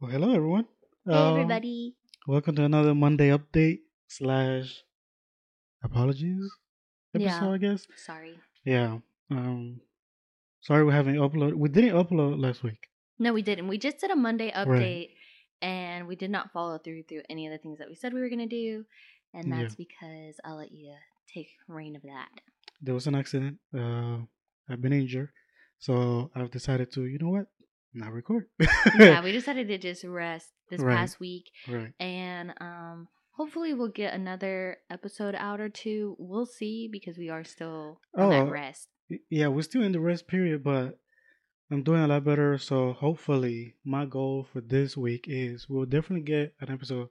Well, hello everyone. Hey, Um, everybody. Welcome to another Monday update slash apologies episode, Yeah. I guess. Sorry. Yeah. Um, sorry we haven't uploaded. We didn't upload last week. No, we didn't. We just did a Monday update and we did not follow through through any of the things that we said we were going to do. And Yeah. that's because I'll let you take reign of that. There was an accident. Uh, I've been injured, so I've decided to, you know what, not record. yeah, we decided to just rest this Right. past week right. and um hopefully we'll get another episode out or two. We'll see because we are still on Oh, that rest. Yeah, we're still in the rest period, but I'm doing a lot better. So hopefully, my goal for this week is we'll definitely get an episode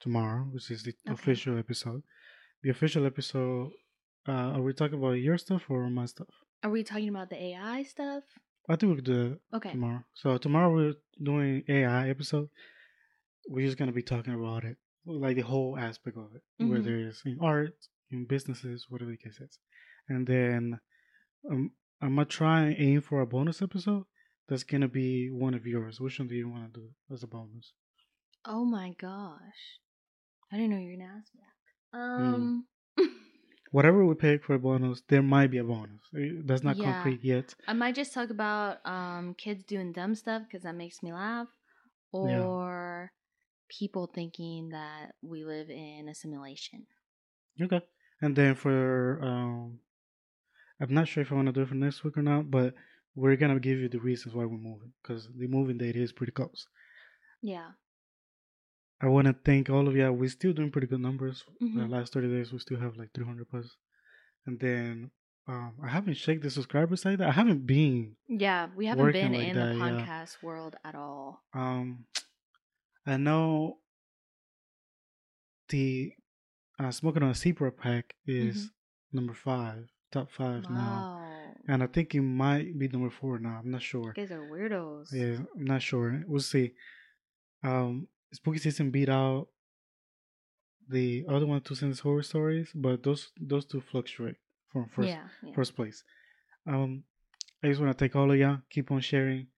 tomorrow, which is the Okay. official episode. The official episode. Uh, are we talking about your stuff or my stuff? Are we talking about the AI stuff? I think we could do it Okay. tomorrow. So tomorrow we're doing AI episode. We're just gonna be talking about it, like the whole aspect of it, Mhm. whether it's in art, in businesses, whatever the case is. And then um, I'm gonna try and aim for a bonus episode. That's gonna be one of yours. Which one do you want to do as a bonus? Oh my gosh. I didn't know you were going to ask me that. Hmm. Um Whatever we pick for a bonus, there might be a bonus. Uh, That's not Yeah. concrete yet. I might just talk about um kids doing dumb stuff because that makes me laugh, Yeah. or people thinking that we live in a simulation. Okay. And then for um, I'm not sure if I want to do it for next week or not, but we're gonna give you the reasons why we're moving because the moving date is pretty close. Yeah. I want to thank all of you. We're still doing pretty good numbers. The Mhm. last 30 days, we still have like 300 plus. And then um, I haven't checked the subscriber side. That I haven't been. Yeah, we haven't been like in that, the yeah. podcast world at all. Um, I know the uh, smoking on a Zebra pack is number five, top five now. And I think it might be number four now. I'm not sure. You guys are weirdos. Yeah, I'm not sure. We'll see. Um, Spooky Season beat out the other one, Two Cents Horror Stories, but those those two fluctuate from first yeah. yeah. first place. Um, I just want to thank all of y'all. Keep on sharing.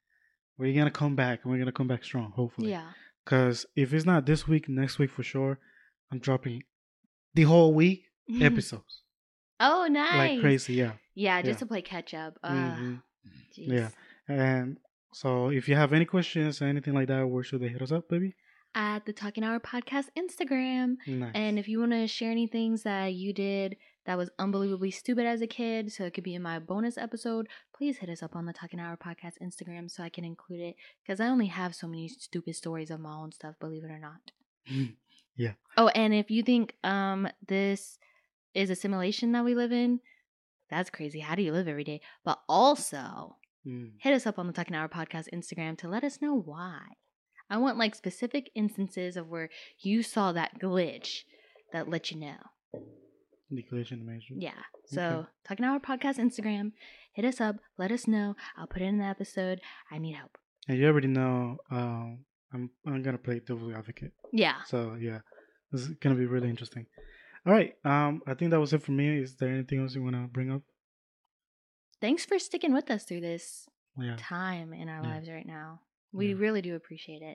We're gonna come back, and we're gonna come back strong, hopefully. Yeah. Cause if it's not this week, next week for sure, I'm dropping the whole week episodes oh, nice. like crazy. Yeah. Yeah, just Yeah. to play catch up. Uh, Mhm. Yeah. And so if you have any questions or anything like that, where should they hit us up, baby? At the Talking Hour Podcast Instagram. Nice. And if you want to share any things that you did that was unbelievably stupid as a kid, so it could be in my bonus episode, please hit us up on the Talking Hour Podcast Instagram so I can include it. Because I only have so many stupid stories of my own stuff, believe it or not. Yeah. Oh, and if you think um this is a simulation that we live in, that's crazy. How do you live every day? But also, Mm. hit us up on the Talking Hour Podcast Instagram to let us know why. I want like specific instances of where you saw that glitch that let you know. The glitch in the matrix. Yeah. So Okay. Talking Hour Podcast Instagram, hit us up, let us know. I'll put it in the episode. I need help. And you already know, um, I'm I'm gonna play devil advocate. Yeah. So yeah, this is gonna be really interesting. All right. Um, I think that was it for me. Is there anything else you wanna bring up? Thanks for sticking with us through this Yeah. time in our Yeah. lives right now. We Yeah. really do appreciate it.